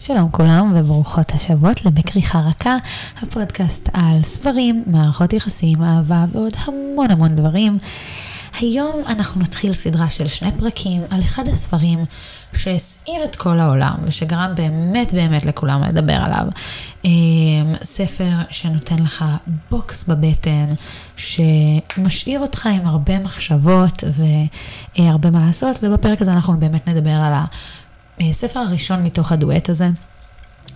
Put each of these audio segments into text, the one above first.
שלום כולם וברוכות השבות לבכריכה רכה, הפודקאסט על ספרים, מערכות יחסים, אהבה ועוד המון המון דברים. היום אנחנו נתחיל סדרה של שני פרקים על אחד הספרים שהסעיר את כל העולם ושגרם באמת באמת לכולם לדבר עליו. אמ, ספר שנותן לך בוקס בבטן, שמשאיר אותך עם הרבה מחשבות והרבה מה לעשות, ובפרק הזה אנחנו באמת נדבר על הספר הראשון מתוך הדואט הזה,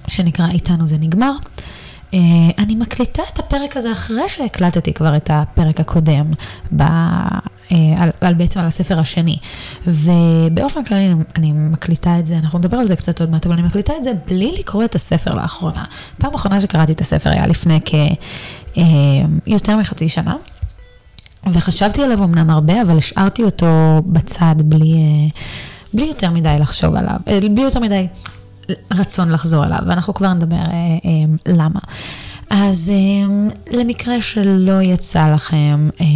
שנקרא איתנו זה נגמר. אה, אני מקליטה את הפרק הזה אחרי שהקלטתי כבר את הפרק הקודם, ב, אה, על, על בעצם על הספר השני. ובאופן כללי אני, אני מקליטה את זה, אנחנו נדבר על זה קצת עוד מעט, אבל אני מקליטה את זה בלי לקרוא את הספר לאחרונה. פעם אחרונה שקראתי את הספר היה לפני כיותר אה, מחצי שנה. וחשבתי עליו אמנם הרבה, אבל השארתי אותו בצד בלי, בלי יותר מדי לחשוב עליו, בלי יותר מדי רצון לחזור אליו, ואנחנו כבר נדבר אה, אה, למה. אז אה, למקרה שלא יצא לכם אה,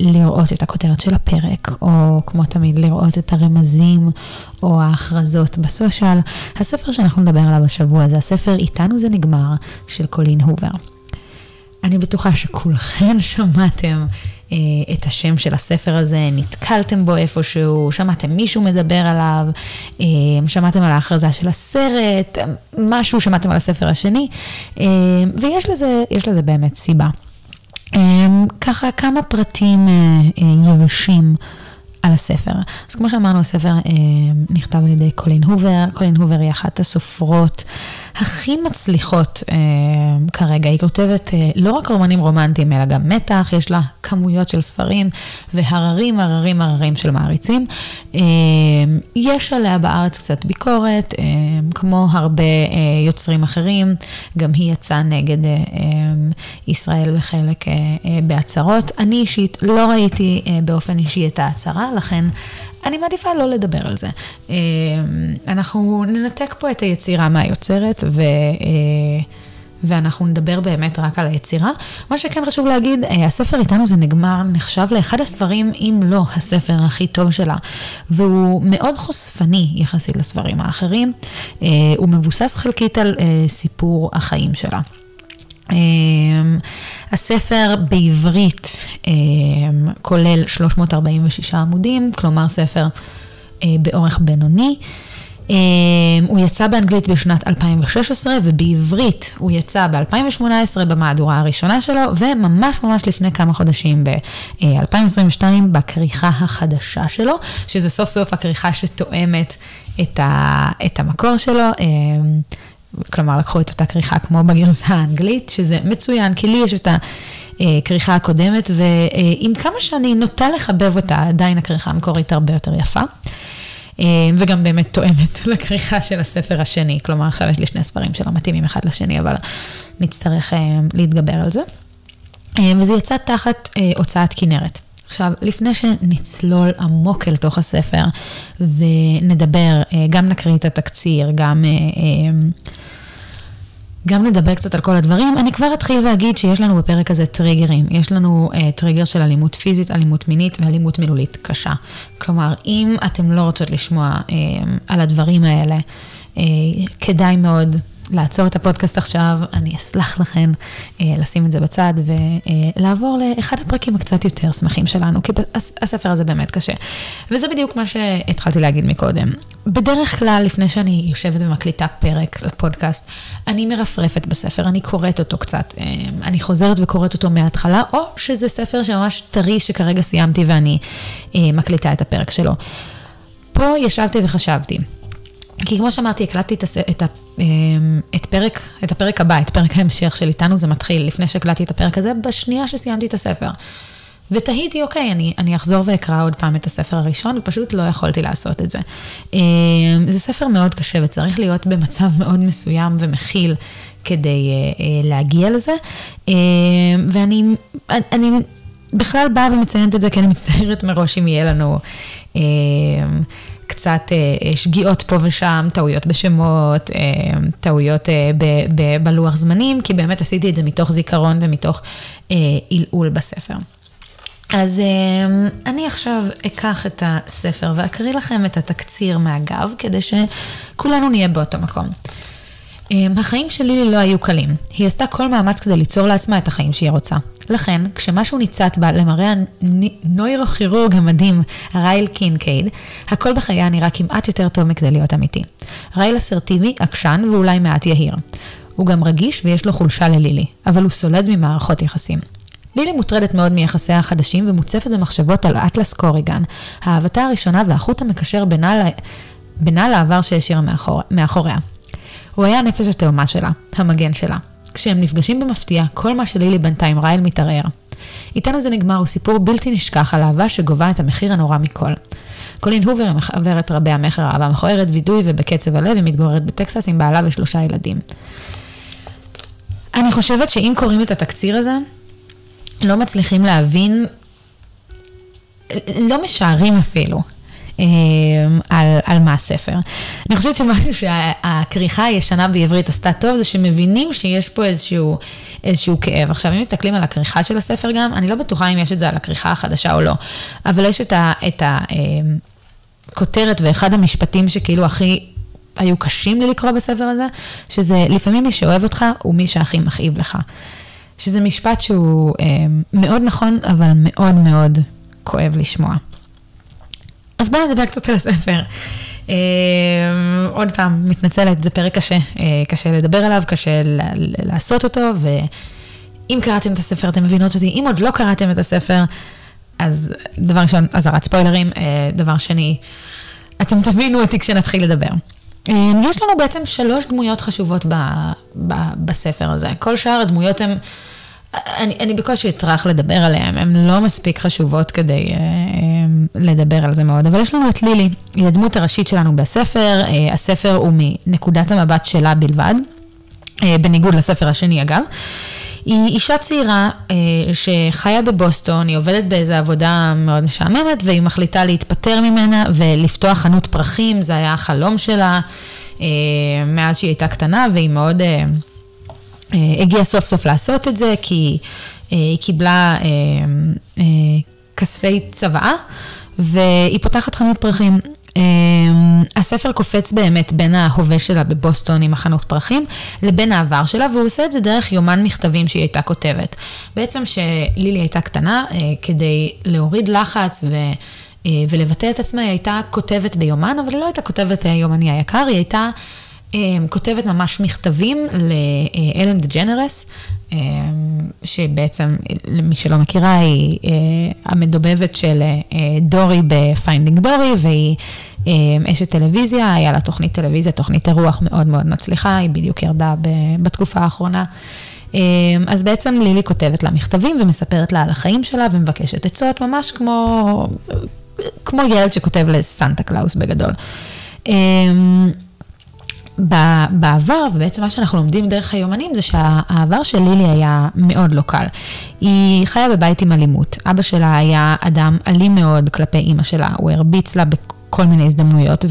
לראות את הכותרת של הפרק, או כמו תמיד לראות את הרמזים או ההכרזות בסושיאל, הספר שאנחנו נדבר עליו השבוע זה הספר "איתנו זה נגמר" של קולין הובר. אני בטוחה שכולכם שמעתם אה, את השם של הספר הזה, נתקלתם בו איפשהו, שמעתם מישהו מדבר עליו, אה, שמעתם על ההכרזה של הסרט, משהו שמעתם על הספר השני, אה, ויש לזה, לזה באמת סיבה. ככה כמה פרטים יבשים. על הספר. אז כמו שאמרנו, הספר אה, נכתב על ידי קולין הובר. קולין הובר היא אחת הסופרות הכי מצליחות אה, כרגע. היא כותבת אה, לא רק רומנים רומנטיים, אלא גם מתח, יש לה כמויות של ספרים והררים, הררים, הררים של מעריצים. אה, יש עליה בארץ קצת ביקורת, אה, כמו הרבה אה, יוצרים אחרים. גם היא יצאה נגד אה, אה, ישראל בחלק אה, אה, בהצהרות. אני אישית לא ראיתי אה, באופן אישי את ההצהרה. לכן אני מעדיפה לא לדבר על זה. אה, אנחנו ננתק פה את היצירה מהיוצרת, ו... אה, ואנחנו נדבר באמת רק על היצירה. מה שכן חשוב להגיד, אה, הספר איתנו זה נגמר, נחשב לאחד הספרים, אם לא הספר הכי טוב שלה, והוא מאוד חושפני יחסית לספרים האחרים. הוא מבוסס חלקית על סיפור החיים שלה. אמ, הספר בעברית אמ, כולל 346 עמודים, כלומר ספר אה, באורך בינוני. אמ, הוא יצא באנגלית בשנת 2016 ובעברית הוא יצא ב-2018 במהדורה הראשונה שלו וממש ממש לפני כמה חודשים ב-2022 בכריכה החדשה שלו, שזה סוף סוף הכריכה שתואמת את, ה- את המקור שלו. כלומר, לקחו את אותה כריכה כמו בגרסה האנגלית, שזה מצוין, כי לי יש את הכריכה הקודמת, ועם כמה שאני נוטה לחבב אותה, עדיין הכריכה המקורית הרבה יותר יפה. וגם באמת תואמת לכריכה של הספר השני, כלומר עכשיו יש לי שני ספרים שלא מתאימים אחד לשני, אבל נצטרך להתגבר על זה. וזה יצא תחת הוצאת כנרת. עכשיו, לפני שנצלול עמוק אל תוך הספר ונדבר, גם נקריא את התקציר, גם גם נדבר קצת על כל הדברים. אני כבר אתחיל ואגיד שיש לנו בפרק הזה טריגרים. יש לנו uh, טריגר של אלימות פיזית, אלימות מינית ואלימות מילולית קשה. כלומר, אם אתם לא רוצות לשמוע uh, על הדברים האלה, uh, כדאי מאוד לעצור את הפודקאסט עכשיו, אני אסלח לכם אה, לשים את זה בצד ולעבור לאחד הפרקים הקצת יותר שמחים שלנו, כי הספר הזה באמת קשה. וזה בדיוק מה שהתחלתי להגיד מקודם. בדרך כלל, לפני שאני יושבת ומקליטה פרק לפודקאסט, אני מרפרפת בספר, אני קוראת אותו קצת, אה, אני חוזרת וקוראת אותו מההתחלה, או שזה ספר שממש טרי שכרגע סיימתי ואני אה, מקליטה את הפרק שלו. פה ישבתי וחשבתי. כי כמו שאמרתי, הקלטתי את. את. אמ, את, פרק, את הפרק הבא, את פרק ההמשך של איתנו זה מתחיל, לפני שהקלטתי את הפרק הזה, בשנייה שסיימתי את הספר. ותהיתי, אוקיי, אני, אני אחזור ואקרא עוד פעם את הספר הראשון, ופשוט לא יכולתי לעשות את זה. אמ, זה ספר מאוד קשה וצריך להיות במצב מאוד מסוים ומכיל כדי אה, אה, להגיע לזה. אמ, ואני אני בכלל באה ומציינת את זה, כי אני מצטערת מראש אם יהיה לנו... קצת אה, שגיאות פה ושם, טעויות בשמות, אה, טעויות אה, בלוח זמנים, כי באמת עשיתי את זה מתוך זיכרון ומתוך עלעול בספר. אז אני עכשיו אקח את הספר ואקריא לכם את התקציר מהגב, כדי שכולנו נהיה באותו מקום. אמ, החיים של לילי לא היו קלים. היא עשתה כל מאמץ כדי ליצור לעצמה את החיים שהיא רוצה. לכן, כשמשהו ניצת בה למראה הנוירוכירורג המדהים, רייל קינקייד, הכל בחייה נראה כמעט יותר טוב מכדי להיות אמיתי. רייל אסרטיבי, עקשן ואולי מעט יהיר. הוא גם רגיש ויש לו חולשה ללילי, אבל הוא סולד ממערכות יחסים. לילי מוטרדת מאוד מיחסיה החדשים ומוצפת במחשבות על אטלס קוריגן, אהבתה הראשונה והחוט המקשר בינה, ל... בינה לעבר שהשאירה מאחור... מאחוריה. הוא היה הנפש התאומה שלה, המגן שלה. כשהם נפגשים במפתיע, כל מה שלילי בנתה עם רייל מתערער. איתנו זה נגמר הוא סיפור בלתי נשכח על אהבה שגובה את המחיר הנורא מכל. קולין הובר היא מחברת רבי המכר אהבה מכוערת, וידוי ובקצב הלב, היא מתגוררת בטקסס עם בעלה ושלושה ילדים. אני חושבת שאם קוראים את התקציר הזה, לא מצליחים להבין, לא משערים אפילו. אה, על, על מה הספר. אני חושבת שמשהו שהכריכה הישנה בעברית עשתה טוב, זה שמבינים שיש פה איזשהו, איזשהו כאב. עכשיו, אם מסתכלים על הכריכה של הספר גם, אני לא בטוחה אם יש את זה על הכריכה החדשה או לא, אבל יש את הכותרת אה, ואחד המשפטים שכאילו הכי היו קשים לי לקרוא בספר הזה, שזה לפעמים מי שאוהב אותך הוא מי שהכי מכאיב לך. שזה משפט שהוא אה, מאוד נכון, אבל מאוד מאוד כואב לשמוע. אז בואו נדבר קצת על הספר. אה, עוד פעם, מתנצלת, זה פרק קשה, אה, קשה לדבר עליו, קשה לעשות אותו, ואם קראתם את הספר אתם מבינות אותי, אם עוד לא קראתם את הספר, אז דבר ראשון, אזהרת ספוילרים, אה, דבר שני, אתם תבינו אותי כשנתחיל לדבר. יש לנו בעצם שלוש דמויות חשובות ב, ב, בספר הזה. כל שאר הדמויות הן... אני, אני בקושי אטרח לדבר עליהן, הן לא מספיק חשובות כדי אה, אה, לדבר על זה מאוד, אבל יש לנו את לילי, היא הדמות הראשית שלנו בספר, אה, הספר הוא מנקודת המבט שלה בלבד, אה, בניגוד לספר השני אגב. היא אישה צעירה אה, שחיה בבוסטון, היא עובדת באיזו עבודה מאוד משעממת, והיא מחליטה להתפטר ממנה ולפתוח חנות פרחים, זה היה החלום שלה אה, מאז שהיא הייתה קטנה, והיא מאוד... אה, הגיעה סוף סוף לעשות את זה, כי אה, היא קיבלה אה, כספי צוואה, והיא פותחת חנות פרחים. הספר קופץ באמת בין ההווה שלה בבוסטון עם החנות פרחים, לבין העבר שלה, והוא עושה את זה דרך יומן מכתבים שהיא הייתה כותבת. בעצם שלילי הייתה קטנה, כדי להוריד לחץ ו... ולבטא את עצמה, היא הייתה כותבת ביומן, אבל היא לא הייתה כותבת יומני היקר, היא הייתה כותבת ממש מכתבים לאלן דה ג'נרס, אמ, שבעצם, למי שלא מכירה, היא אה, המדובבת של אה, דורי ב Finding Dory, והיא אמ, אשת טלוויזיה, היה לה תוכנית טלוויזיה, תוכנית אירוח מאוד מאוד מצליחה, היא בדיוק ירדה בתקופה האחרונה. אז בעצם לילי כותבת לה מכתבים ומספרת לה על החיים שלה ומבקשת עצות, ממש כמו, כמו ילד שכותב לסנטה קלאוס בגדול. בעבר, ובעצם מה שאנחנו לומדים דרך היומנים, זה שהעבר של לילי היה מאוד לא קל. היא חיה בבית עם אלימות. אבא שלה היה אדם אלים מאוד כלפי אימא שלה, הוא הרביץ לה בכל מיני הזדמנויות,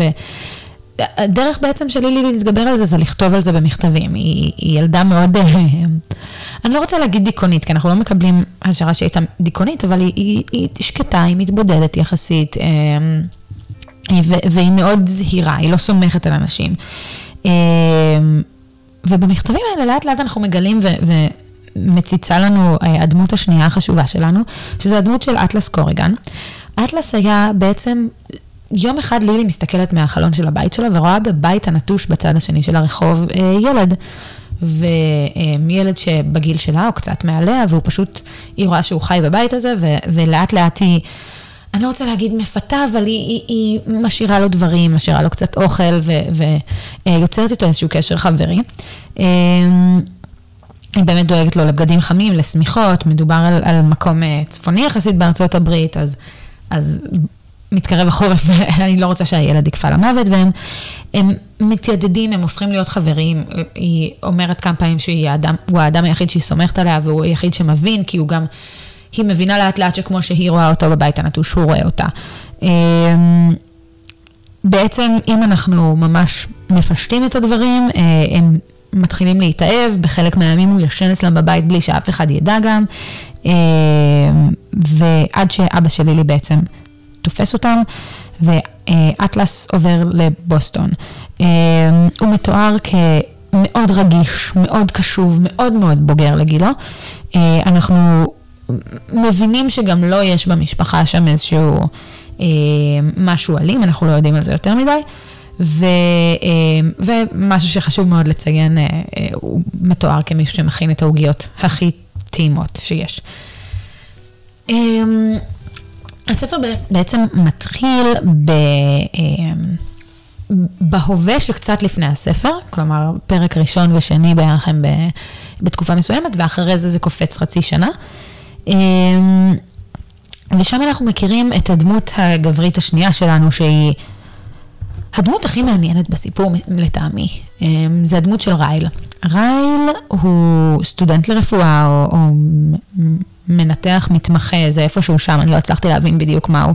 והדרך בעצם של לילי להתגבר על זה, זה לכתוב על זה במכתבים. היא, היא ילדה מאוד, אני לא רוצה להגיד דיכאונית, כי אנחנו לא מקבלים השערה שהיא הייתה דיכאונית, אבל היא, היא, היא שקטה, היא מתבודדת יחסית. אמ, והיא מאוד זהירה, היא לא סומכת על אנשים. אמ, ובמכתבים האלה לאט לאט אנחנו מגלים ו... ומציצה לנו אה, הדמות השנייה החשובה שלנו, שזה הדמות של אטלס קוריגן. אטלס היה בעצם, יום אחד לילי מסתכלת מהחלון של הבית שלה ורואה בבית הנטוש בצד השני של הרחוב אה, ילד. וילד שבגיל שלה או קצת מעליה, והוא פשוט, היא רואה שהוא חי בבית הזה, ו, ולאט לאט היא... אני לא רוצה להגיד מפתה, אבל היא, היא, היא משאירה לו דברים, משאירה לו קצת אוכל ויוצרת איתו איזשהו קשר חברי. אמ, היא באמת דואגת לו לבגדים חמים, לשמיכות, מדובר על, על מקום אה, צפוני יחסית בארצות הברית, אז, אז מתקרב החורף ואני לא רוצה שהילד יקפא למוות, והם הם מתיידדים, הם הופכים להיות חברים. היא אומרת כמה פעמים שהוא האדם היחיד שהיא סומכת עליה והוא היחיד שמבין, כי הוא גם... היא מבינה לאט לאט שכמו שהיא רואה אותו בבית הנטוש, הוא רואה אותה. אמ, בעצם, אם אנחנו ממש מפשטים את הדברים, אה, הם מתחילים להתאהב, בחלק מהימים הוא ישן אצלם בבית בלי שאף אחד ידע גם. אמ, עד שאבא של לילי בעצם תופס אותם, ואטלס עובר לבוסטון. הוא מתואר כמאוד רגיש, מאוד קשוב, מאוד מאוד בוגר לגילו. אנחנו מבינים שגם לא יש במשפחה שם איזשהו משהו אלים, אנחנו לא יודעים על זה יותר מדי. ו, ומשהו שחשוב מאוד לציין, הוא מתואר כמישהו שמכין את העוגיות הכי טעימות שיש. אמ, הספר בעצם מתחיל ב... אמ, בהווה שקצת לפני הספר, כלומר פרק ראשון ושני בערך הם בתקופה מסוימת, ואחרי זה זה קופץ חצי שנה. אמ, ושם אנחנו מכירים את הדמות הגברית השנייה שלנו, שהיא הדמות הכי מעניינת בסיפור לטעמי. זה הדמות של רייל. רייל הוא סטודנט לרפואה, או, או מנתח מתמחה, זה איפשהו שם, אני לא הצלחתי להבין בדיוק מהו.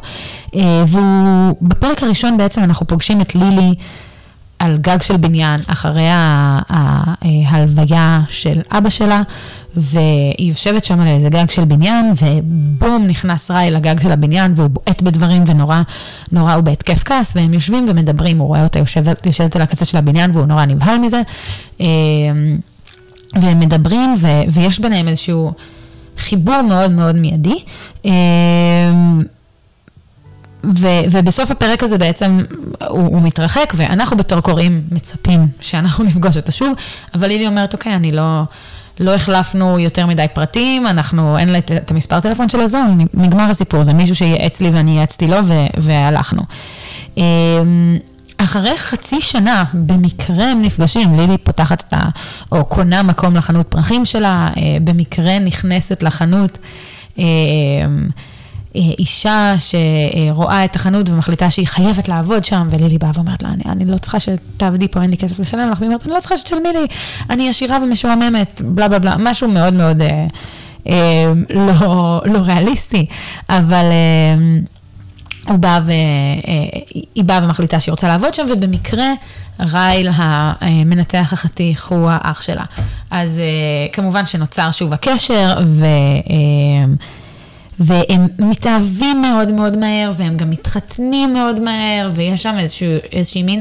אה, והוא, בפרק הראשון בעצם אנחנו פוגשים את לילי על גג של בניין, אחרי ההלוויה של אבא שלה, והיא יושבת שם על איזה גג של בניין, ובום, נכנס ראי לגג של הבניין, והוא בועט בדברים, ונורא, נורא הוא בהתקף כעס, והם יושבים ומדברים, הוא רואה אותה יושבת, יושבת על הקצה של הבניין, והוא נורא נבהל מזה. אה, והם מדברים, ו, ויש ביניהם איזשהו חיבור מאוד מאוד מיידי. אה, ו, ובסוף הפרק הזה בעצם הוא, הוא מתרחק, ואנחנו בתור קוראים מצפים שאנחנו נפגוש אותה שוב, אבל לילי אומרת, אוקיי, אני לא, לא החלפנו יותר מדי פרטים, אנחנו, אין לה את, המספר טלפון שלו, זהו, נגמר הסיפור, זה מישהו שייעץ לי ואני ייעצתי לו, ו, והלכנו. אמ, אחרי חצי שנה, במקרה הם נפגשים, לילי פותחת את ה... או קונה מקום לחנות פרחים שלה, אה, במקרה נכנסת לחנות. אה, אישה שרואה את החנות ומחליטה שהיא חייבת לעבוד שם, ולילי באה ואומרת לה, אני, אני לא צריכה שתעבדי פה, אין לי כסף לשלם לך, והיא אומרת, אני לא צריכה שתשלמי לי, אני עשירה ומשועממת, בלה בלה בלה, משהו מאוד מאוד אה, אה, לא, לא ריאליסטי, אבל... אה, הוא בא ו... אה, היא באה ומחליטה שהיא רוצה לעבוד שם, ובמקרה רייל המנתח החתיך הוא האח שלה. אז אה, כמובן שנוצר שוב הקשר, ו... והם מתאהבים מאוד מאוד מהר, והם גם מתחתנים מאוד מהר, ויש שם איזשהו, איזושהי מין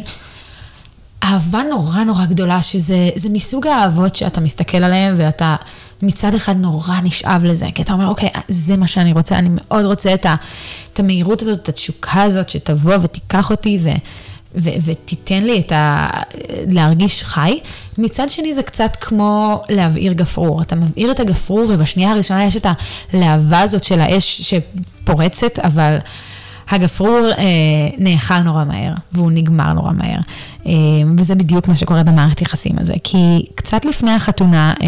אהבה נורא נורא גדולה, שזה מסוג האהבות שאתה מסתכל עליהן, ואתה מצד אחד נורא נשאב לזה, כי אתה אומר, אוקיי, זה מה שאני רוצה, אני מאוד רוצה את, ה, את המהירות הזאת, את התשוקה הזאת, שתבוא ותיקח אותי, ו... ו- ותיתן לי את ה... להרגיש חי. מצד שני זה קצת כמו להבעיר גפרור. אתה מבעיר את הגפרור ובשנייה הראשונה יש את הלהבה הזאת של האש שפורצת, אבל הגפרור אה, נאכל נורא מהר, והוא נגמר נורא מהר. אה, וזה בדיוק מה שקורה במערכת יחסים הזה. כי קצת לפני החתונה, אה,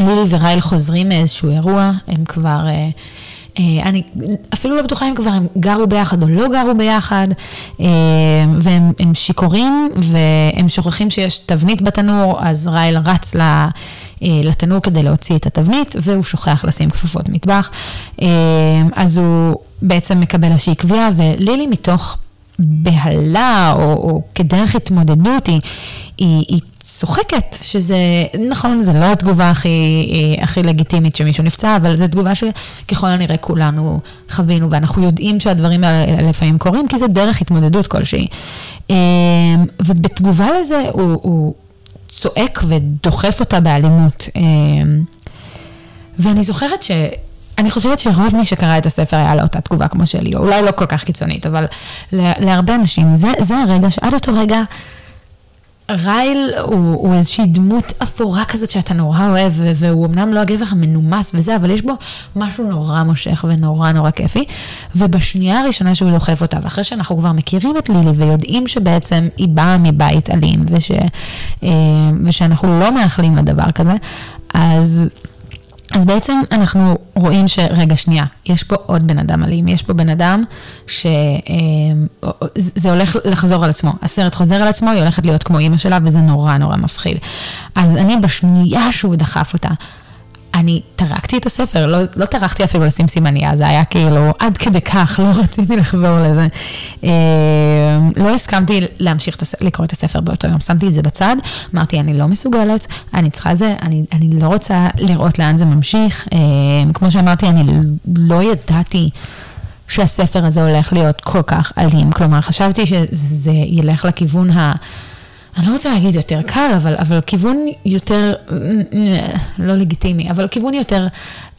לילי ורייל חוזרים מאיזשהו אירוע, הם כבר... אה, אני אפילו לא בטוחה אם כבר הם גרו ביחד או לא גרו ביחד, אה, והם שיכורים והם שוכחים שיש תבנית בתנור, אז רייל רץ אה, לתנור כדי להוציא את התבנית, והוא שוכח לשים כפפות מטבח. אז הוא בעצם מקבל איזושהי קביעה, ולילי מתוך בהלה או, או כדרך התמודדות, היא, היא, היא צוחקת, שזה, נכון, זה לא התגובה הכי, הכי לגיטימית שמישהו נפצע, אבל זו תגובה שככל הנראה כולנו חווינו, ואנחנו יודעים שהדברים האלה לפעמים קורים, כי זה דרך התמודדות כלשהי. אמ, ובתגובה לזה הוא, הוא צועק ודוחף אותה באלימות. אמ, ואני זוכרת ש... אני חושבת שרוב מי שקרא את הספר היה לו אותה תגובה כמו שלי, או אולי לא כל כך קיצונית, אבל להרבה אנשים, זה, זה הרגע שעד אותו רגע... רייל הוא, הוא איזושהי דמות אפורה כזאת שאתה נורא אוהב, והוא אמנם לא הגבר המנומס וזה, אבל יש בו משהו נורא מושך ונורא נורא כיפי. ובשנייה הראשונה שהוא דוחף אותה, ואחרי שאנחנו כבר מכירים את לילי ויודעים שבעצם היא באה מבית אלים, וש, אה, ושאנחנו לא מאחלים לדבר כזה, אז... אז בעצם אנחנו רואים שרגע, שנייה, יש פה עוד בן אדם אלים, יש פה בן אדם שזה אה, הולך לחזור על עצמו. הסרט חוזר על עצמו, היא הולכת להיות כמו אימא שלה, וזה נורא נורא מפחיד. אז אני בשנייה שהוא דחף אותה, אני טרקתי את הספר, לא, לא טרחתי אפילו לשים סימניה, זה היה כאילו עד כדי כך, לא רציתי לחזור לזה. אה, לא הסכמתי להמשיך לקרוא את הספר באותו יום, שמתי את זה בצד, אמרתי, אני לא מסוגלת, אני צריכה זה, אני, אני לא רוצה לראות לאן זה ממשיך. אה, כמו שאמרתי, אני לא ידעתי... שהספר הזה הולך להיות כל כך אלים. כלומר, חשבתי שזה ילך לכיוון ה... אני לא רוצה להגיד יותר קל, אבל, אבל כיוון יותר, לא לגיטימי, אבל כיוון יותר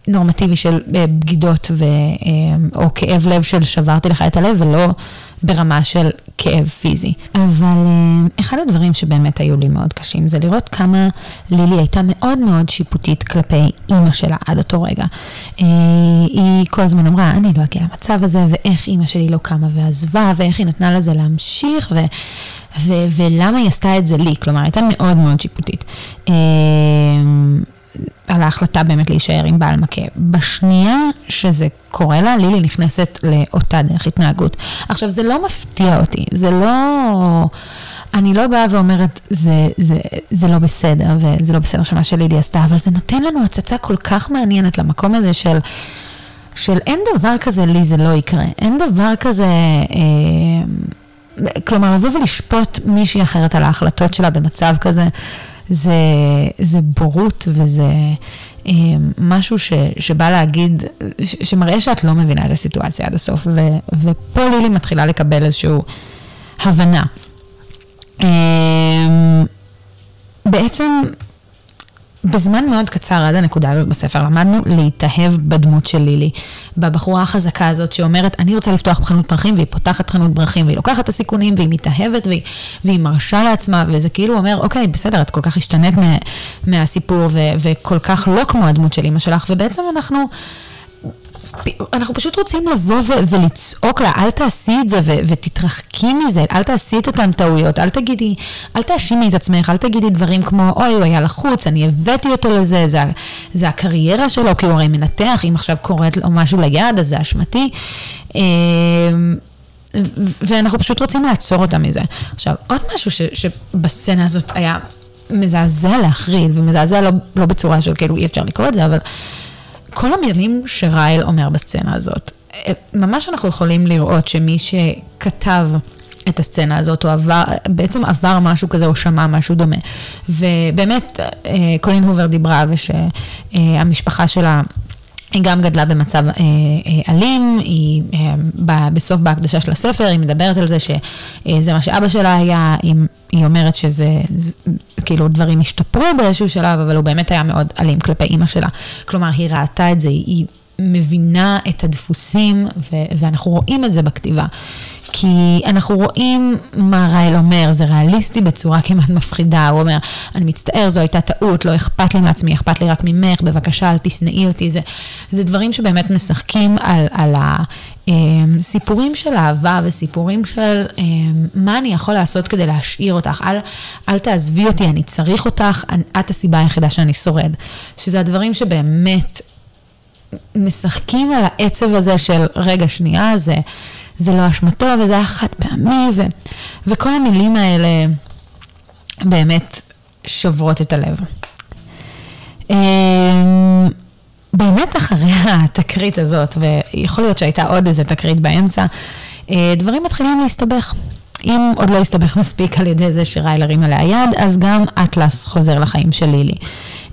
נורמטיבי של אה, בגידות ו, אה, או כאב לב של שברתי לך את הלב, ולא ברמה של כאב פיזי. אבל אה, אחד הדברים שבאמת היו לי מאוד קשים זה לראות כמה לילי הייתה מאוד מאוד שיפוטית כלפי אימא שלה עד אותו רגע. היא כל הזמן אמרה, אני לא אגיע למצב הזה, ואיך אימא שלי לא קמה ועזבה, ואיך היא נתנה לזה להמשיך, ו... ו- ולמה היא עשתה את זה לי, כלומר, הייתה מאוד מאוד שיפוטית. על ההחלטה באמת להישאר עם בעל מכה. בשנייה שזה קורה לה, לילי נכנסת לאותה דרך התנהגות. עכשיו, זה לא מפתיע אותי, זה לא... אני לא באה ואומרת, זה, זה, זה לא בסדר, וזה לא בסדר שמה שלילי עשתה, אבל זה נותן לנו הצצה כל כך מעניינת למקום הזה של, של אין דבר כזה, לי זה לא יקרה. אין דבר כזה... אה, כלומר, לבוא ולשפוט מישהי אחרת על ההחלטות שלה במצב כזה, זה, זה בורות וזה אה, משהו ש, שבא להגיד, ש, שמראה שאת לא מבינה את הסיטואציה עד הסוף, ו, ופה לילי מתחילה לקבל איזושהי הבנה. אה, בעצם בזמן מאוד קצר עד הנקודה הזאת בספר למדנו להתאהב בדמות של לילי, בבחורה החזקה הזאת שאומרת, אני רוצה לפתוח חנות פרחים, והיא פותחת חנות פרחים, והיא לוקחת את הסיכונים, והיא מתאהבת, והיא, והיא מרשה לעצמה, וזה כאילו אומר, אוקיי, בסדר, את כל כך השתנית מה, מהסיפור, ו, וכל כך לא כמו הדמות של אימא שלך, ובעצם אנחנו... אנחנו פשוט רוצים לבוא ו- ולצעוק לה, אל תעשי את זה ו- ותתרחקי מזה, אל תעשי את אותן טעויות, אל תגידי, אל תאשימי את עצמך, אל תגידי דברים כמו, אוי, הוא היה לחוץ, אני הבאתי אותו לזה, זה, זה הקריירה שלו, כי הוא הרי מנתח, אם עכשיו קורית לו משהו ליד, אז זה אשמתי. אמ, ואנחנו פשוט רוצים לעצור אותה מזה. עכשיו, עוד משהו ש- שבסצנה הזאת היה מזעזע להחריד, ומזעזע לא, לא בצורה של כאילו אי אפשר לקרוא את זה, אבל... כל המילים שרייל אומר בסצנה הזאת, אה, ממש אנחנו יכולים לראות שמי שכתב את הסצנה הזאת, הוא עבר, בעצם עבר משהו כזה או שמע משהו דומה. ובאמת, אה, קולין הובר דיברה ושהמשפחה שלה... היא גם גדלה במצב אה, אה, אלים, היא אה, בסוף בהקדשה של הספר, היא מדברת על זה שזה אה, מה שאבא שלה היה, היא, היא אומרת שזה, זה, כאילו דברים השתפרו באיזשהו שלב, אבל הוא באמת היה מאוד אלים כלפי אימא שלה. כלומר, היא ראתה את זה, היא מבינה את הדפוסים, ו, ואנחנו רואים את זה בכתיבה. כי אנחנו רואים מה רייל אומר, זה ריאליסטי בצורה כמעט מפחידה, הוא אומר, אני מצטער, זו הייתה טעות, לא אכפת לי מעצמי, אכפת לי רק ממך, בבקשה, אל תשנאי אותי, זה, זה דברים שבאמת משחקים על, על הסיפורים אמ, של אהבה וסיפורים של אמ, מה אני יכול לעשות כדי להשאיר אותך, אל, אל תעזבי אותי, אני צריך אותך, את הסיבה היחידה שאני שורד. שזה הדברים שבאמת משחקים על העצב הזה של רגע שנייה, זה... זה לא אשמתו וזה היה חד פעמי, ו, וכל המילים האלה באמת שוברות את הלב. אמ, באמת אחרי התקרית הזאת, ויכול להיות שהייתה עוד איזה תקרית באמצע, אה, דברים מתחילים להסתבך. אם עוד לא הסתבך מספיק על ידי זה שרייל הרים עליה יד, אז גם אטלס חוזר לחיים של לילי.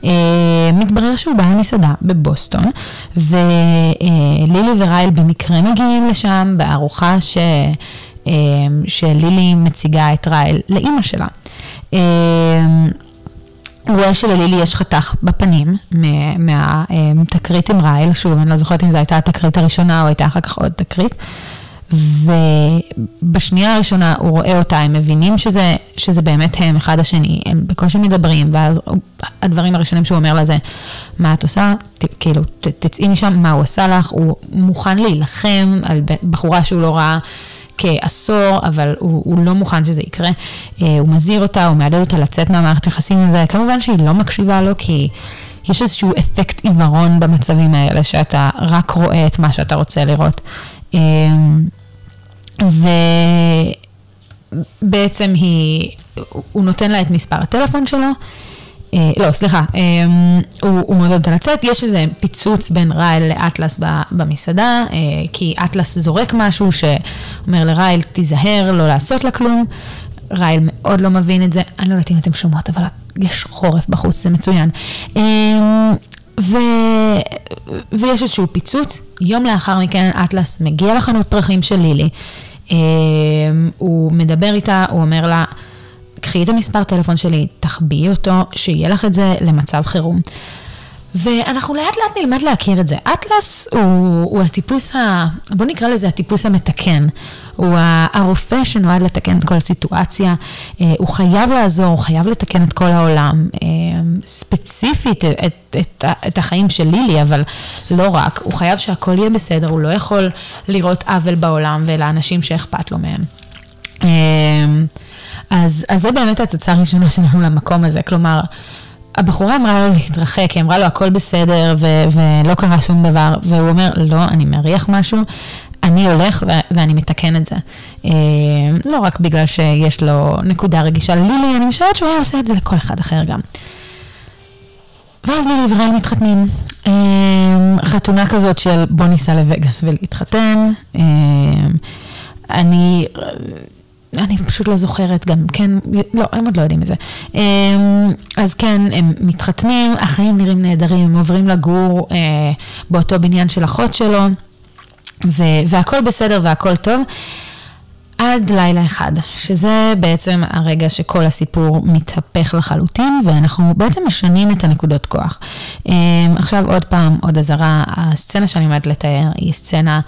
אה, מתברר שהוא בעל מסעדה בבוסטון, ולילי ורייל במקרה מגיעים לשם בארוחה ש... אה, שלילי מציגה את רייל לאימא שלה. אה, הוא רואה שללילי יש חתך בפנים מהתקרית עם רייל, שוב, אני לא זוכרת אם זו הייתה התקרית הראשונה או הייתה אחר כך עוד תקרית. ובשנייה הראשונה הוא רואה אותה, הם מבינים שזה, שזה באמת הם אחד השני, הם בקושי מדברים, ואז הדברים הראשונים שהוא אומר לה זה, מה את עושה? ת, כאילו, ת, תצאי משם, מה הוא עשה לך? הוא מוכן להילחם על בחורה שהוא לא ראה. כעשור, אבל הוא, הוא לא מוכן שזה יקרה. אה, הוא מזהיר אותה, הוא מעדד אותה לצאת מהמערכת היחסים הזה. כמובן שהיא לא מקשיבה לו, כי יש איזשהו אפקט עיוורון במצבים האלה, שאתה רק רואה את מה שאתה רוצה לראות. ובעצם היא, הוא נותן לה את מספר הטלפון שלו, אה, לא, סליחה, אה, הוא, הוא מעודד אותה לצאת, יש איזה פיצוץ בין רייל לאטלס במסעדה, אה, כי אטלס זורק משהו שאומר לרייל, תיזהר, לא לעשות לה כלום. רייל מאוד לא מבין את זה, אני לא יודעת אם אתם שומעות, אבל יש חורף בחוץ, זה מצוין. ו... ויש איזשהו פיצוץ, יום לאחר מכן אטלס מגיע לחנות פרחים של לילי, הוא מדבר איתה, הוא אומר לה, קחי את המספר טלפון שלי, תחביאי אותו, שיהיה לך את זה למצב חירום. ואנחנו לאט לאט נלמד להכיר את זה. אטלס הוא, הוא הטיפוס, ה, בוא נקרא לזה הטיפוס המתקן. הוא הרופא שנועד לתקן את כל סיטואציה, אה, הוא חייב לעזור, הוא חייב לתקן את כל העולם. אה, ספציפית את, את, את, את החיים של לילי, אבל לא רק, הוא חייב שהכל יהיה בסדר, הוא לא יכול לראות עוול בעולם ולאנשים שאכפת לו מהם. אה, אז, אז זה באמת התוצאה הראשונה שלנו למקום הזה, כלומר, הבחורה אמרה לו להתרחק, היא אמרה לו הכל בסדר ו- ולא קרה שום דבר, והוא אומר, לא, אני מריח משהו, אני הולך ו- ואני מתקן את זה. אה, לא רק בגלל שיש לו נקודה רגישה ללילי, אני משערת שהוא היה עושה את זה לכל אחד אחר גם. ואז לילי וראל מתחתנים. אה, חתונה כזאת של בוא ניסע לווגאס ולהתחתן. אה, אני אני פשוט לא זוכרת גם, כן, לא, הם עוד לא יודעים את זה. אמ, אז כן, הם מתחתנים, החיים נראים נהדרים, הם עוברים לגור אה, באותו בניין של אחות שלו, והכל בסדר והכל טוב. עד לילה אחד, שזה בעצם הרגע שכל הסיפור מתהפך לחלוטין, ואנחנו בעצם משנים את הנקודות כוח. אמ, עכשיו עוד פעם, עוד אזהרה, הסצנה שאני עומדת לתאר היא סצנה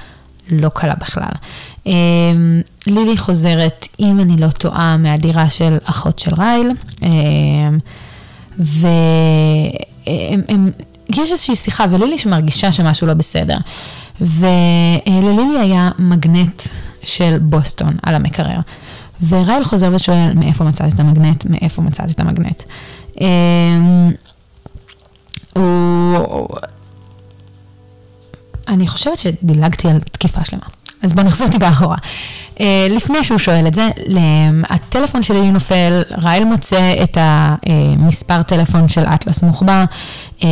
לא קלה בכלל. לילי חוזרת, אם אני לא טועה, מהדירה של אחות של רייל, אמ, ויש איזושהי שיחה, ולילי שמרגישה שמשהו לא בסדר. וללילי היה מגנט של בוסטון על המקרר. ורייל חוזר ושואל, מאיפה מצאת את המגנט? מאיפה מצאת את המגנט? אמ. אני חושבת שדילגתי על תקיפה שלמה. אז בואו נחזור טיפה אחורה. אה, לפני שהוא שואל את זה, הטלפון שלי נופל, רייל מוצא את המספר טלפון של אטלס מוחבא, אה,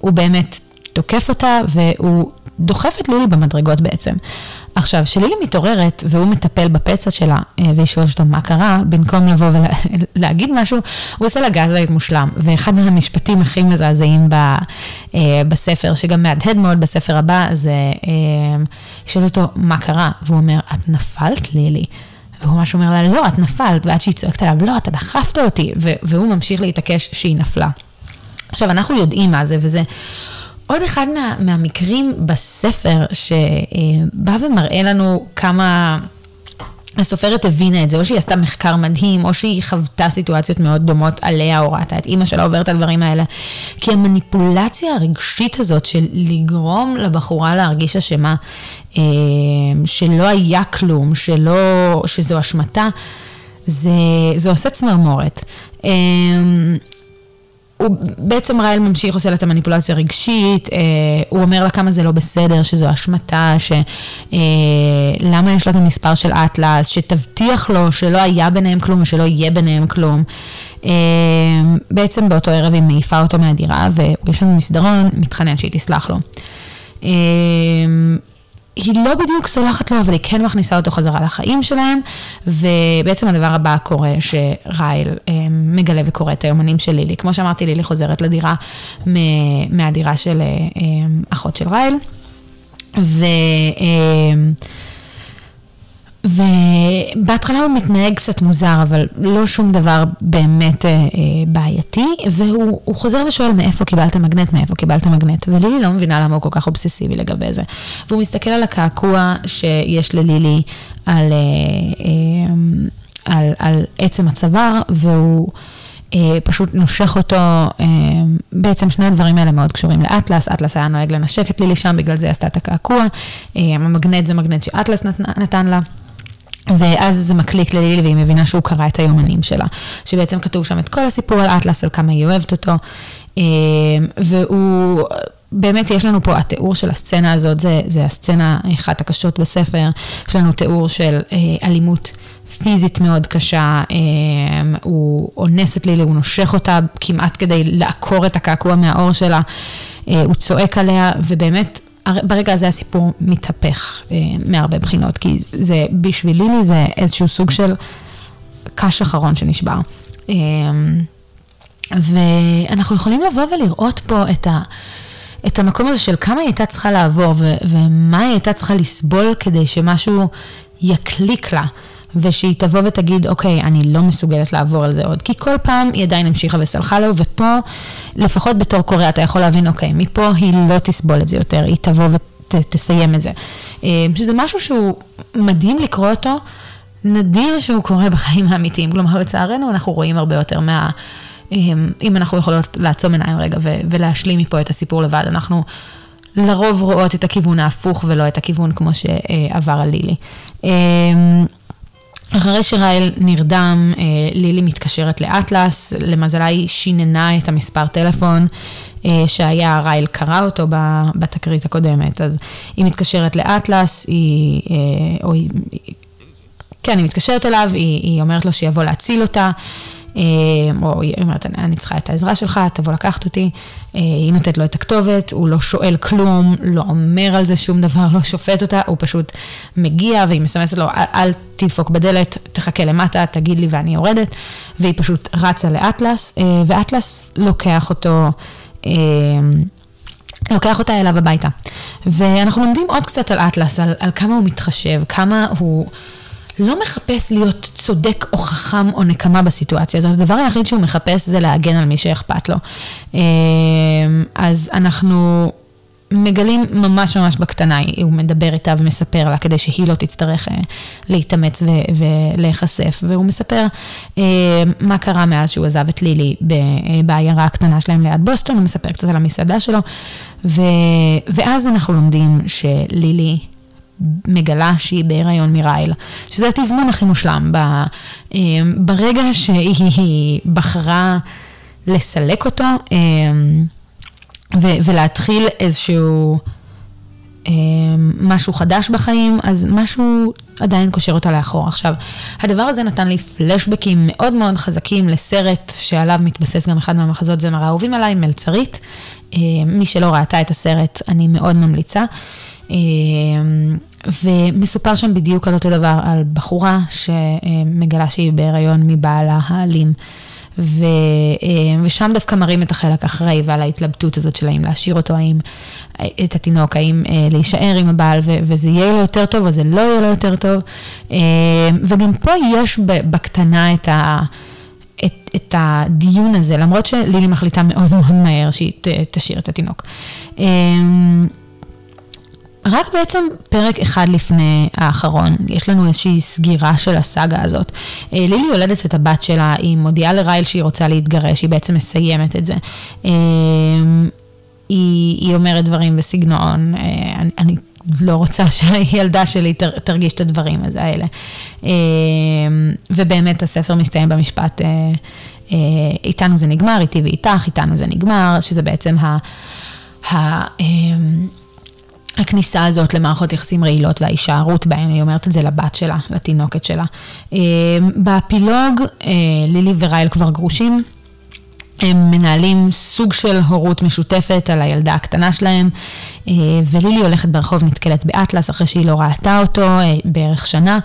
הוא באמת תוקף אותה והוא דוחף את לילי במדרגות בעצם. עכשיו, כשלילי מתעוררת והוא מטפל בפצע שלה אה, והיא שואלת אותו מה קרה, במקום לבוא ולהגיד משהו, הוא עושה לה gaslight מושלם. ואחד מהמשפטים הכי מזעזעים אה, בספר, שגם מהדהד מאוד בספר הבא, זה, אה, שואל אותו מה קרה, והוא אומר, את נפלת לילי? והוא ממש אומר לה, לא, את נפלת, ועד שהיא צועקת עליו, לא, אתה דחפת אותי, והוא ממשיך להתעקש שהיא נפלה. עכשיו, אנחנו יודעים מה זה, וזה עוד אחד מה, מהמקרים בספר שבא ומראה לנו כמה הסופרת הבינה את זה, או שהיא עשתה מחקר מדהים, או שהיא חוותה סיטואציות מאוד דומות עליה, או ראתה את אימא שלה עוברת על הדברים האלה. כי המניפולציה הרגשית הזאת של לגרום לבחורה להרגיש אשמה, אה, שלא היה כלום, שלא, שזו אשמתה, זה, זה עושה צמרמורת. הוא בעצם רייל ממשיך, עושה לה את המניפולציה הרגשית, אה, הוא אומר לה כמה זה לא בסדר, שזו אשמתה, שלמה אה, יש לה את המספר של אטלס, שתבטיח לו שלא היה ביניהם כלום ושלא יהיה ביניהם כלום. אה, בעצם באותו ערב היא מעיפה אותו מהדירה, והוא יושב במסדרון, מתחנן שהיא תסלח לו. אה, היא לא בדיוק סולחת לו, אבל היא כן מכניסה אותו חזרה לחיים שלהם, ובעצם הדבר הבא קורה שרייל אה, מגלה וקורא את היומנים של לילי. כמו שאמרתי, לילי חוזרת לדירה מהדירה של אה, אה, אחות של רייל, ו... ובהתחלה הוא מתנהג קצת מוזר, אבל לא שום דבר באמת אה, אה, בעייתי, והוא חוזר ושואל מאיפה קיבלת מגנט, מאיפה קיבלת מגנט, ולילי לא מבינה למה הוא כל כך אובססיבי לגבי זה. והוא מסתכל על הקעקוע שיש ללילי על, אה, אה, על, על עצם הצוואר, והוא... אה, פשוט נושך אותו, אה, בעצם שני הדברים האלה מאוד קשורים לאטלס, אטלס היה נוהג לנשק את לילי שם, בגלל זה עשתה את הקעקוע, אה, המגנט זה מגנט שאטלס נת, נתן לה. ואז זה מקליק ללילי והיא מבינה שהוא קרא את היומנים שלה, שבעצם כתוב שם את כל הסיפור על אטלס, על כמה היא אוהבת אותו, אה, והוא באמת יש לנו פה, התיאור של הסצנה הזאת, זה, זה הסצנה אחת הקשות בספר, יש לנו תיאור של אה, אלימות פיזית מאוד קשה, אה, הוא אונס את לילי, הוא נושך אותה כמעט כדי לעקור את הקעקוע מהאור שלה, אה, הוא צועק עליה, ובאמת, ברגע הזה הסיפור מתהפך אה, מהרבה בחינות, כי זה, בשביל לילי זה איזשהו סוג של קש אחרון שנשבר. אה, ואנחנו יכולים לבוא ולראות פה את ה... את המקום הזה של כמה היא הייתה צריכה לעבור ו- ומה היא הייתה צריכה לסבול כדי שמשהו יקליק לה. ושהיא תבוא ותגיד, אוקיי, אני לא מסוגלת לעבור על זה עוד. כי כל פעם היא עדיין המשיכה וסלחה לו, ופה, לפחות בתור קורא, אתה יכול להבין, אוקיי, מפה היא לא תסבול את זה יותר, היא תבוא ותסיים את זה. אה, שזה משהו שהוא מדהים לקרוא אותו, נדיר שהוא קורה בחיים האמיתיים. כלומר, לצערנו, אנחנו רואים הרבה יותר מה... אה, אם אנחנו יכולות לעצום עיניים רגע ולהשלים מפה את הסיפור לבד, אנחנו לרוב רואות את הכיוון ההפוך ולא את הכיוון כמו שעבר על לילי. אחרי שרייל נרדם, אה, לילי מתקשרת לאטלס, למזלה היא שיננה את המספר טלפון אה, שהיה, רייל קרא אותו בתקרית הקודמת, אז היא מתקשרת לאטלס, היא, אה, או היא, כן, היא מתקשרת אליו, היא, היא אומרת לו שיבוא להציל אותה. או היא אומרת, אני צריכה את העזרה שלך, תבוא לקחת אותי. היא נותנת לו את הכתובת, הוא לא שואל כלום, לא אומר על זה שום דבר, לא שופט אותה, הוא פשוט מגיע והיא מסמסת לו, אל תדפוק בדלת, תחכה למטה, תגיד לי ואני יורדת, והיא פשוט רצה לאטלס, ואטלס לוקח אותו. לוקח אותה אליו הביתה. ואנחנו לומדים עוד קצת על אטלס, על, על כמה הוא מתחשב, כמה הוא לא מחפש להיות צודק או חכם או נקמה בסיטואציה הזאת. הדבר היחיד שהוא מחפש זה להגן על מי שאכפת לו. אמ, אז אנחנו מגלים ממש ממש בקטנה, הוא מדבר איתה ומספר לה כדי שהיא לא תצטרך אה, להתאמץ ולהיחשף, והוא מספר אה, מה קרה מאז שהוא עזב את לילי אה, בעיירה הקטנה שלהם ליד בוסטון, הוא מספר קצת על המסעדה שלו, ו... ואז אנחנו לומדים שלילי מגלה שהיא בהיריון מרייל, שזה התזמון הכי מושלם. ברגע שהיא בחרה לסלק אותו, ו- ולהתחיל איזשהו אה, משהו חדש בחיים, אז משהו עדיין קושר אותה לאחור. עכשיו, הדבר הזה נתן לי פלשבקים מאוד מאוד חזקים לסרט שעליו מתבסס גם אחד מהמחזות זמר האהובים עליי, מלצרית. מי שלא ראתה את הסרט, אני מאוד ממליצה. אה, ומסופר שם בדיוק על אותו דבר, על בחורה שמגלה שהיא בהיריון מבעלה האלים. ו, אה, ושם דווקא מראים את החלק אחרי ועל ההתלבטות הזאת של האם להשאיר אותו, האם את התינוק, האם אה, להישאר עם הבעל ו, וזה יהיה לו יותר טוב או זה לא יהיה לו יותר טוב. אה, וגם פה יש בקטנה את ה... את, את הדיון הזה, למרות שלילי מחליטה מאוד מאוד מהר שהיא תשאיר את התינוק. רק בעצם פרק אחד לפני האחרון, יש לנו איזושהי סגירה של הסאגה הזאת. אה, לילי יולדת את הבת שלה, היא מודיעה לרייל שהיא רוצה להתגרש, היא בעצם מסיימת את זה. אה, היא, היא אומרת דברים בסגנון, אה, אני, אני לא רוצה שהילדה שלי תרגיש את הדברים האלה. ובאמת הספר מסתיים במשפט, איתנו זה נגמר, איתי ואיתך, איתנו זה נגמר, שזה בעצם ה... ה הכניסה הזאת למערכות יחסים רעילות וההישארות בהן, היא אומרת את זה לבת שלה, לתינוקת שלה. אה, באפילוג, אה, לילי ורייל כבר גרושים. הם מנהלים סוג של הורות משותפת על הילדה הקטנה שלהם, ולילי הולכת ברחוב, נתקלת באטלס אחרי שהיא לא ראתה אותו בערך שנה,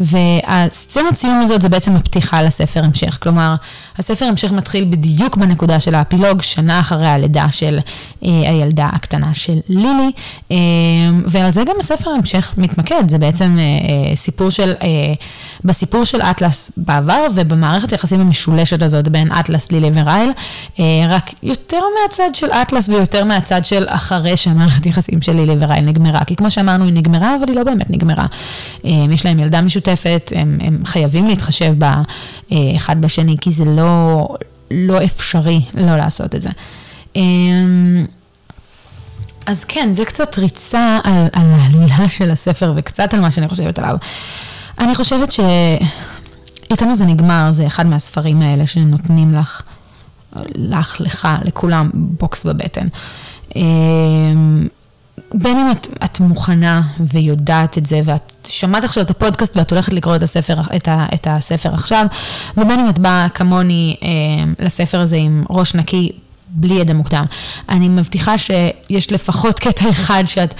והסצנת סיום הזאת זה בעצם הפתיחה לספר המשך. כלומר, הספר המשך מתחיל בדיוק בנקודה של האפילוג, שנה אחרי הלידה של אה, הילדה הקטנה של לילי, אה, ועל זה גם הספר המשך מתמקד, זה בעצם אה, אה, סיפור של, אה, בסיפור של אטלס בעבר ובמערכת היחסים המשולשת הזאת בין אטלס, לילי ורייל, אה, רק יותר מהצד של אטלס ויותר מהצד של אחרי שהמערכת יחסים של לילי ורייל נגמרה. כי כמו שאמרנו, היא נגמרה, אבל היא לא באמת נגמרה. אה, יש להם ילדה משותפת, הם, הם חייבים להתחשב בה אה, אחד בשני, כי זה לא, לא אפשרי לא לעשות את זה. אה, אז כן, זה קצת ריצה על, על העלילה של הספר וקצת על מה שאני חושבת עליו. אני חושבת שאיתנו זה נגמר, זה אחד מהספרים האלה שנותנים לך, לך, לך, לכולם, בוקס בבטן. בין אם את, את מוכנה ויודעת את זה, ואת שמעת עכשיו את הפודקאסט ואת הולכת לקרוא את הספר, את, ה, את הספר עכשיו, ובין אם את באה כמוני אה, לספר הזה עם ראש נקי, בלי ידע מוקדם. אני מבטיחה שיש לפחות קטע אחד שאת...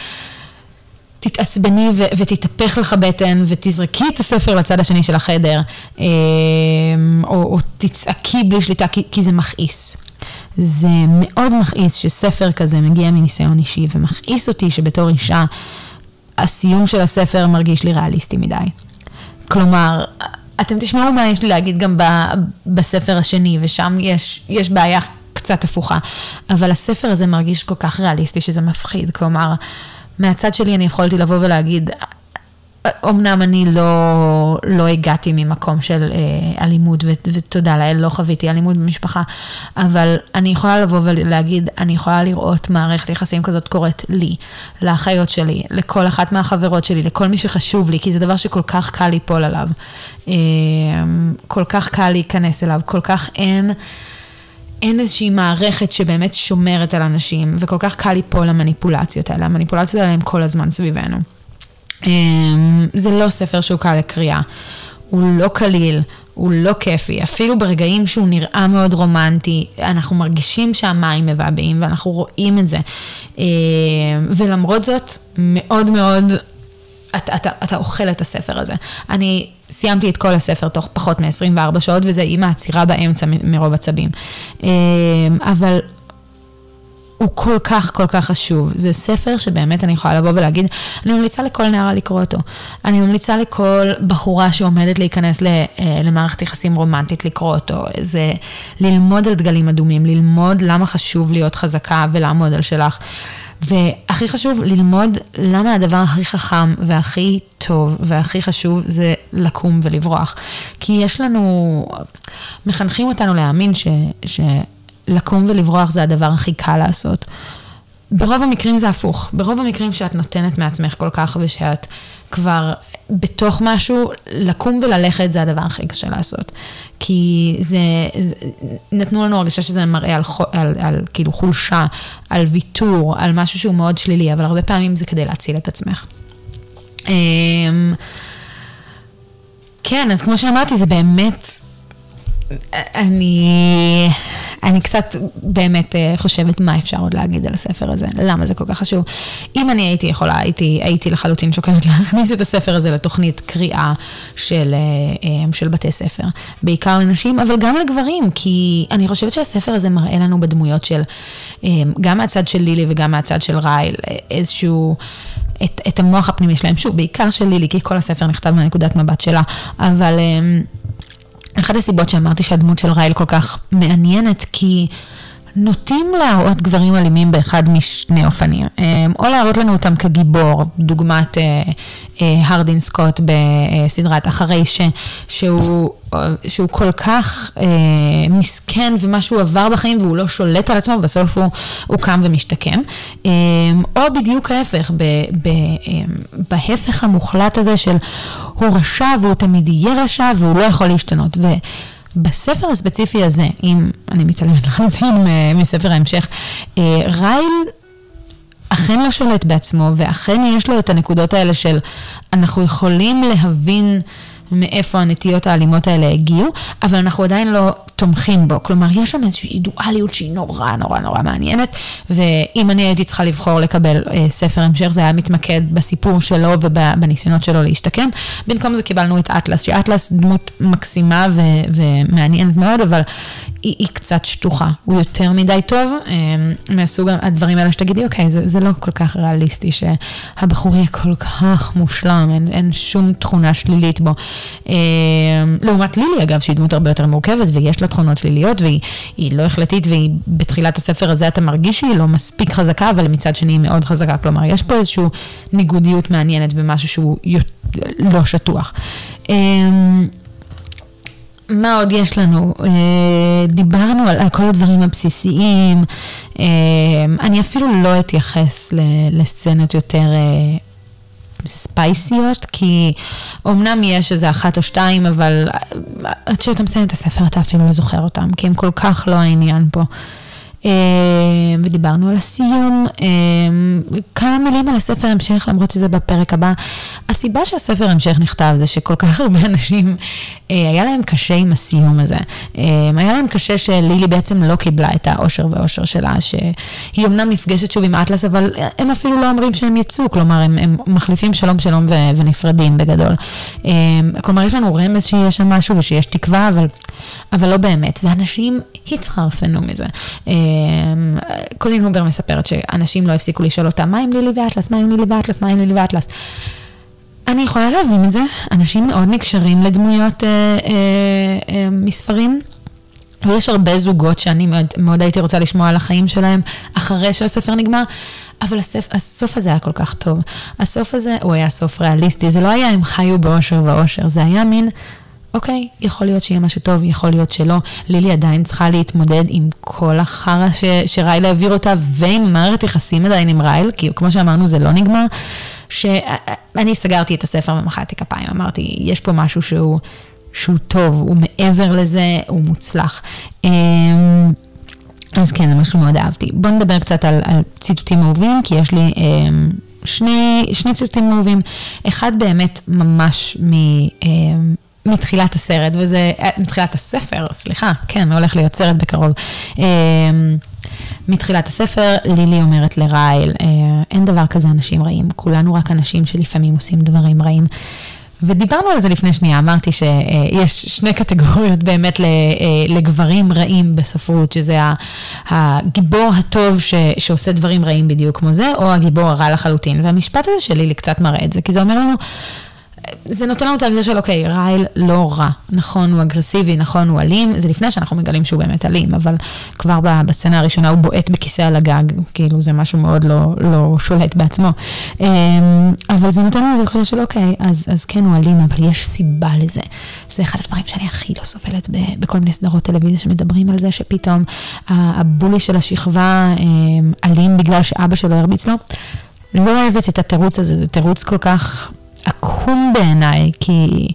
תתעצבני ו- ותתהפך לך בטן ותזרקי את הספר לצד השני של החדר, אה, או, או תצעקי בלי שליטה, כי, כי זה מכעיס. זה מאוד מכעיס שספר כזה מגיע מניסיון אישי, ומכעיס אותי שבתור אישה, הסיום של הספר מרגיש לי ריאליסטי מדי. כלומר, אתם תשמעו מה יש לי להגיד גם ב- בספר השני, ושם יש, יש בעיה קצת הפוכה, אבל הספר הזה מרגיש כל כך ריאליסטי שזה מפחיד. כלומר, מהצד שלי אני יכולתי לבוא ולהגיד, אמנם אני לא, לא הגעתי ממקום של אה, אלימות, ותודה לאל, לא חוויתי אלימות במשפחה, אבל אני יכולה לבוא ולהגיד, אני יכולה לראות מערכת יחסים כזאת קורית לי, לאחיות שלי, לכל אחת מהחברות שלי, לכל מי שחשוב לי, כי זה דבר שכל כך קל ליפול עליו. אה, כל כך קל להיכנס אליו, כל כך אין... אין איזושהי מערכת שבאמת שומרת על אנשים, וכל כך קל ליפול למניפולציות האלה. המניפולציות האלה הן כל הזמן סביבנו. אמ, זה לא ספר שהוא קל לקריאה. הוא לא קליל, הוא לא כיפי, אפילו ברגעים שהוא נראה מאוד רומנטי, אנחנו מרגישים שהמים מבעבעים ואנחנו רואים את זה. אמ, ולמרות זאת, מאוד מאוד, אתה, אתה, אתה אוכל את הספר הזה. אני סיימתי את כל הספר תוך פחות מ-24 שעות, וזה עם העצירה באמצע מרוב עצבים. אמ, אבל הוא כל כך כל כך חשוב. זה ספר שבאמת אני יכולה לבוא ולהגיד, אני ממליצה לכל נערה לקרוא אותו. אני ממליצה לכל בחורה שעומדת להיכנס אה, למערכת יחסים רומנטית לקרוא אותו. זה ללמוד על דגלים אדומים, ללמוד למה חשוב להיות חזקה ולעמוד על שלך. והכי חשוב, ללמוד למה הדבר הכי חכם והכי טוב והכי חשוב זה לקום ולברוח. כי יש לנו, מחנכים אותנו להאמין ש... ש לקום ולברוח זה הדבר הכי קל לעשות. ברוב המקרים זה הפוך. ברוב המקרים שאת נותנת מעצמך כל כך ושאת כבר בתוך משהו, לקום וללכת זה הדבר הכי קשה לעשות. כי זה, זה נתנו לנו הרגשה שזה מראה על, על, על כאילו חולשה, על ויתור, על משהו שהוא מאוד שלילי, אבל הרבה פעמים זה כדי להציל את עצמך. אמ, כן, אז כמו שאמרתי, זה באמת, אני... אני קצת באמת אה, חושבת מה אפשר עוד להגיד על הספר הזה, למה זה כל כך חשוב. אם אני הייתי יכולה, הייתי, הייתי לחלוטין שוקלת להכניס את הספר הזה לתוכנית קריאה של, אה, אה, של בתי ספר, בעיקר לנשים, אבל גם לגברים, כי אני חושבת שהספר הזה מראה לנו בדמויות של, גם מהצד של לילי וגם מהצד של רייל, איזשהו... את, את המוח הפנימי שלהם, שוב, בעיקר של לילי, כי כל הספר נכתב מנקודת מבט שלה, אבל... אחת הסיבות שאמרתי שהדמות של רייל כל כך מעניינת, כי נוטים להראות גברים אלימים באחד משני אופנים. אה, או להראות לנו אותם כגיבור, דוגמת אה, אה, הרדין סקוט בסדרת אחרי ש, שהוא, שהוא כל כך מסכן ומה שהוא עבר בחיים והוא לא שולט על עצמו, ובסוף הוא, הוא קם ומשתקם. או בדיוק ההפך, ב, ב, בהפך המוחלט הזה של הוא רשע והוא תמיד יהיה רשע והוא לא יכול להשתנות. ו, בספר הספציפי הזה, אם אני מתעלמת לחלוטין מספר ההמשך, אה, רייל אכן לא שולט בעצמו, ואכן יש לו את הנקודות האלה של אנחנו יכולים להבין מאיפה הנטיות האלימות האלה הגיעו, אבל אנחנו עדיין לא תומכים בו. כלומר, יש שם איזושהי דואליות שהיא נורא נורא נורא מעניינת, ואם אני הייתי צריכה לבחור לקבל אה, ספר המשך, זה היה מתמקד בסיפור שלו ובניסיונות שלו להשתקם. במקום זה קיבלנו את אטלס, שאטלס דמות מקסימה ו- ומעניינת מאוד, אבל היא, היא קצת שטוחה. הוא יותר מדי טוב, אה, מהסוג הדברים האלה שתגידי, אוקיי, זה, זה לא כל כך ריאליסטי שהבחור יהיה כל כך מושלם, אין, אין שום תכונה שלילית בו. אה, לעומת לילי, אגב, שהיא דמות הרבה יותר מורכבת, ויש לה תכונות שליליות, והיא לא החלטית, והיא בתחילת הספר הזה אתה מרגיש שהיא לא מספיק חזקה, אבל מצד שני היא מאוד חזקה. כלומר, יש פה איזושהי ניגודיות מעניינת במשהו שהוא לא שטוח. אה, מה עוד יש לנו? אה, דיברנו על, על כל הדברים הבסיסיים. אני אפילו לא אתייחס לסצנות יותר ספייסיות, כי אמנם יש איזה אחת או שתיים, אבל עד שאתה מסיים את הספר אתה אפילו לא זוכר אותם, כי הם כל כך לא העניין פה. ודיברנו על הסיום, כמה מילים על הספר המשך, למרות שזה בפרק הבא. הסיבה שהספר המשך נכתב זה שכל כך הרבה אנשים, היה להם קשה עם הסיום הזה. היה להם קשה שלילי בעצם לא קיבלה את האושר ואושר שלה, שהיא אמנם נפגשת שוב עם אטלס, אבל הם אפילו לא אומרים שהם יצאו, כלומר, הם, הם מחליפים שלום שלום ונפרדים בגדול. כלומר, יש לנו רמז שיש שם משהו ושיש תקווה, אבל, אבל לא באמת. ואנשים התחרפנו מזה. קולין הובר מספרת שאנשים לא הפסיקו לשאול אותה, מה עם לילי ואטלס? מה עם לילי ואטלס? מה עם לילי ואטלס? אני יכולה להבין את זה, אנשים מאוד נקשרים לדמויות אה, אה, אה, מספרים. ויש הרבה זוגות שאני מאוד, מאוד הייתי רוצה לשמוע על החיים שלהם אחרי שהספר נגמר, אבל הסף, הסוף הזה היה כל כך טוב. הסוף הזה, הוא היה סוף ריאליסטי, זה לא היה הם חיו באושר ואושר, זה היה מין, אוקיי, יכול להיות שיהיה משהו טוב, יכול להיות שלא. לילי עדיין צריכה להתמודד עם כל החרא שרייל העביר אותה, ועם מערכת יחסים עדיין עם רייל, כי כמו שאמרנו, זה לא נגמר. שאני סגרתי את הספר ומחאתי כפיים, אמרתי, יש פה משהו שהוא... שהוא טוב, הוא מעבר לזה, הוא מוצלח. אמ, אז כן, זה משהו מאוד אהבתי. בואו נדבר קצת על, על ציטוטים אהובים, כי יש לי אמ, שני, שני ציטוטים אהובים. אחד באמת ממש מ... מתחילת הסרט, וזה, אה, מתחילת הספר, סליחה, כן, הולך להיות סרט בקרוב. מתחילת הספר, לילי אומרת לרייל, אה, אין דבר כזה אנשים רעים, כולנו רק אנשים שלפעמים עושים דברים רעים. ודיברנו על זה לפני שנייה, אמרתי שיש שני קטגוריות באמת אה, לגברים רעים בספרות, שזה הגיבור הטוב ש, שעושה דברים רעים בדיוק כמו זה, או הגיבור הרע לחלוטין. והמשפט הזה שלי לי קצת מראה את זה, כי זה אומר לנו, זה נותן לנו את ההרגשה של, אוקיי, רייל לא רע. נכון, הוא אגרסיבי, נכון, הוא אלים, זה לפני שאנחנו מגלים שהוא באמת אלים, אבל כבר בסצנה הראשונה הוא בועט בכיסא על הגג, כאילו זה משהו מאוד לא, לא שולט בעצמו. אמ, אבל זה נותן לנו את ההרגשה של, אוקיי, אז, אז כן הוא אלים, אבל יש סיבה לזה. זה אחד הדברים שאני הכי לא סובלת בכל מיני סדרות טלוויזיה שמדברים על זה, שפתאום הבולי של השכבה אמ, אלים בגלל שאבא שלו הרביץ לו. לא אוהבת את התירוץ הזה, זה תירוץ כל כך עקום בעיניי, כי...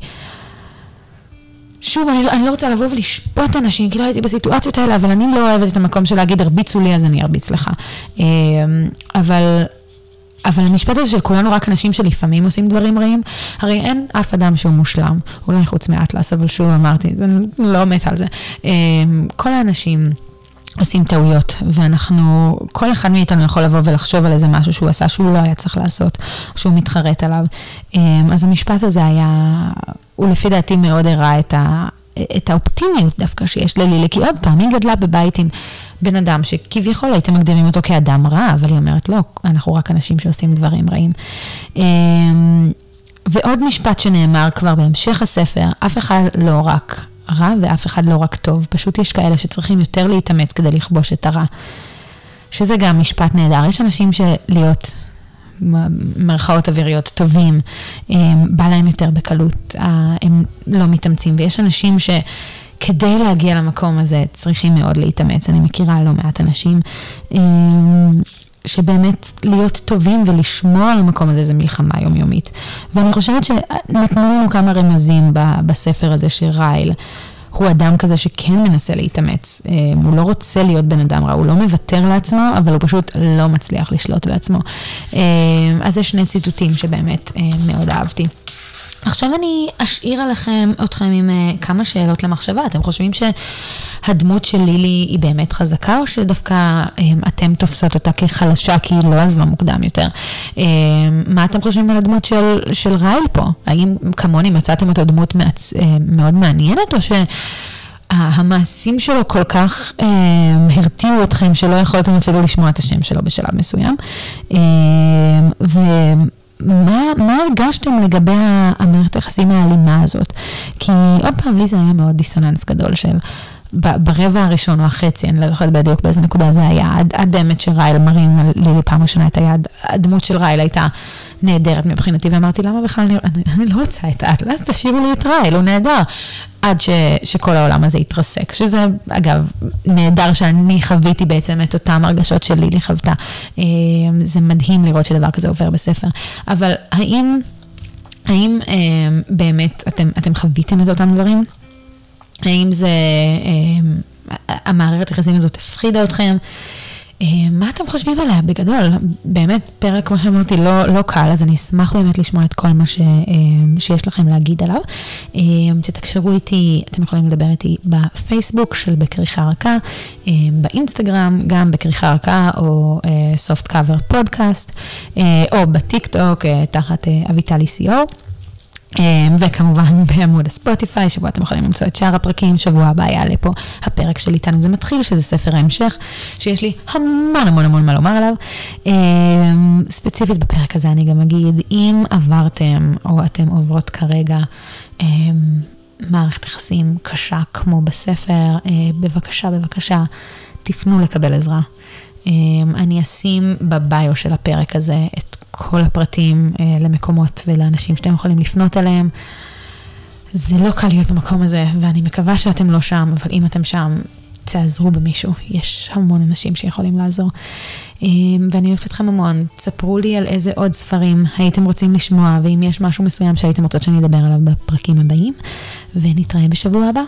שוב, אני לא, אני לא רוצה לבוא ולשפוט אנשים, כי לא הייתי בסיטואציות האלה, אבל אני לא אוהבת את המקום של להגיד, הרביצו לי, אז אני ארביץ לך. אמ, אבל, אבל המשפט הזה של כולנו רק אנשים שלפעמים עושים דברים רעים, הרי אין אף אדם שהוא מושלם, אולי חוץ מאטלס, אבל שוב אמרתי, אני לא מת על זה. אמ, כל האנשים... עושים טעויות, ואנחנו, כל אחד מאיתנו יכול לבוא ולחשוב על איזה משהו שהוא עשה שהוא לא היה צריך לעשות, שהוא מתחרט עליו. אמ, אז המשפט הזה היה, הוא לפי דעתי מאוד הראה את, את האופטימיות דווקא שיש ללילי, כי עוד פעם, היא גדלה בבית עם בן אדם שכביכול הייתם מגדירים אותו כאדם רע, אבל היא אומרת, לא, אנחנו רק אנשים שעושים דברים רעים. אמ, ועוד משפט שנאמר כבר בהמשך הספר, אף אחד לא רק רע ואף אחד לא רק טוב, פשוט יש כאלה שצריכים יותר להתאמץ כדי לכבוש את הרע. שזה גם משפט נהדר. יש אנשים שלהיות, מרכאות אוויריות, טובים, בא להם יותר בקלות, הם לא מתאמצים, ויש אנשים ש... כדי להגיע למקום הזה צריכים מאוד להתאמץ. אני מכירה לא מעט אנשים שבאמת להיות טובים ולשמור על המקום הזה זה מלחמה יומיומית. ואני חושבת שנתנו לנו כמה רמזים בספר הזה שרייל. הוא אדם כזה שכן מנסה להתאמץ, אה, הוא לא רוצה להיות בן אדם רע, הוא לא מוותר לעצמו, אבל הוא פשוט לא מצליח לשלוט בעצמו. אה, אז זה שני ציטוטים שבאמת אה, מאוד אהבתי. עכשיו אני אשאיר עליכם, אתכם עם uh, כמה שאלות למחשבה. אתם חושבים שהדמות של לילי היא באמת חזקה, או שדווקא um, אתם תופסות אותה כחלשה כי היא לא עזבה מוקדם יותר? Um, מה אתם חושבים על הדמות של, של רייל פה? האם כמוני מצאתם אותה דמות מעצ... uh, מאוד מעניינת, או ש... המעשים שלו כל כך אה, הרתיעו אתכם שלא יכולתם אפילו לשמוע את השם שלו בשלב מסוים. אה, ו... מה, מה הרגשתם לגבי המערכת היחסים האלימה הזאת? כי עוד פעם, לי זה היה מאוד דיסוננס גדול של... ברבע הראשון או החצי, אני לא זוכרת בדיוק באיזה נקודה זה היה, עד באמת שרייל מרים לי פעם ראשונה את היד, הדמות של רייל הייתה נהדרת מבחינתי, ואמרתי, למה בכלל אני, אני, אני לא רוצה את האטלס, תשאירו לי את רייל, הוא נהדר. עד ש, שכל העולם הזה התרסק, שזה אגב נהדר שאני חוויתי בעצם את אותן הרגשות שלילי חוותה. אה, זה מדהים לראות שדבר כזה עובר בספר. אבל האם, האם אה, באמת אתם, אתם חוויתם את אותם דברים? האם זה, אה, המערכת היחסים הזאת הפחידה אתכם. אה, מה אתם חושבים עליה בגדול? באמת, פרק, כמו שאמרתי, לא, לא קל, אז אני אשמח באמת לשמוע את כל מה ש, אה, שיש לכם להגיד עליו. אה, תתקשרו איתי, אתם יכולים לדבר איתי בפייסבוק של בכריכה רכה, באינסטגרם, גם בכריכה רכה או סופט קאבר פודקאסט, או בטיק טוק תחת אביטלי co. אמ, וכמובן בעמוד הספוטיפיי, שבו אתם יכולים למצוא את שאר הפרקים, שבוע הבא יעלה פה הפרק של איתנו זה מתחיל, שזה ספר ההמשך, שיש לי המון המון המון מה לומר עליו. אמ, ספציפית בפרק הזה אני גם אגיד, אם עברתם או אתם עוברות כרגע אמ, מערכת יחסים קשה כמו בספר, אה, בבקשה, בבקשה, תפנו לקבל עזרה. אני אשים בביו של הפרק הזה את כל הפרטים אה, למקומות ולאנשים שאתם יכולים לפנות אליהם. זה לא קל להיות במקום הזה, ואני מקווה שאתם לא שם, אבל אם אתם שם, תעזרו במישהו. יש המון אנשים שיכולים לעזור. אה, ואני אוהבת אתכם המון. תספרו לי על איזה עוד ספרים הייתם רוצים לשמוע, ואם יש משהו מסוים שהייתם רוצות שאני אדבר עליו בפרקים הבאים, ונתראה בשבוע הבא.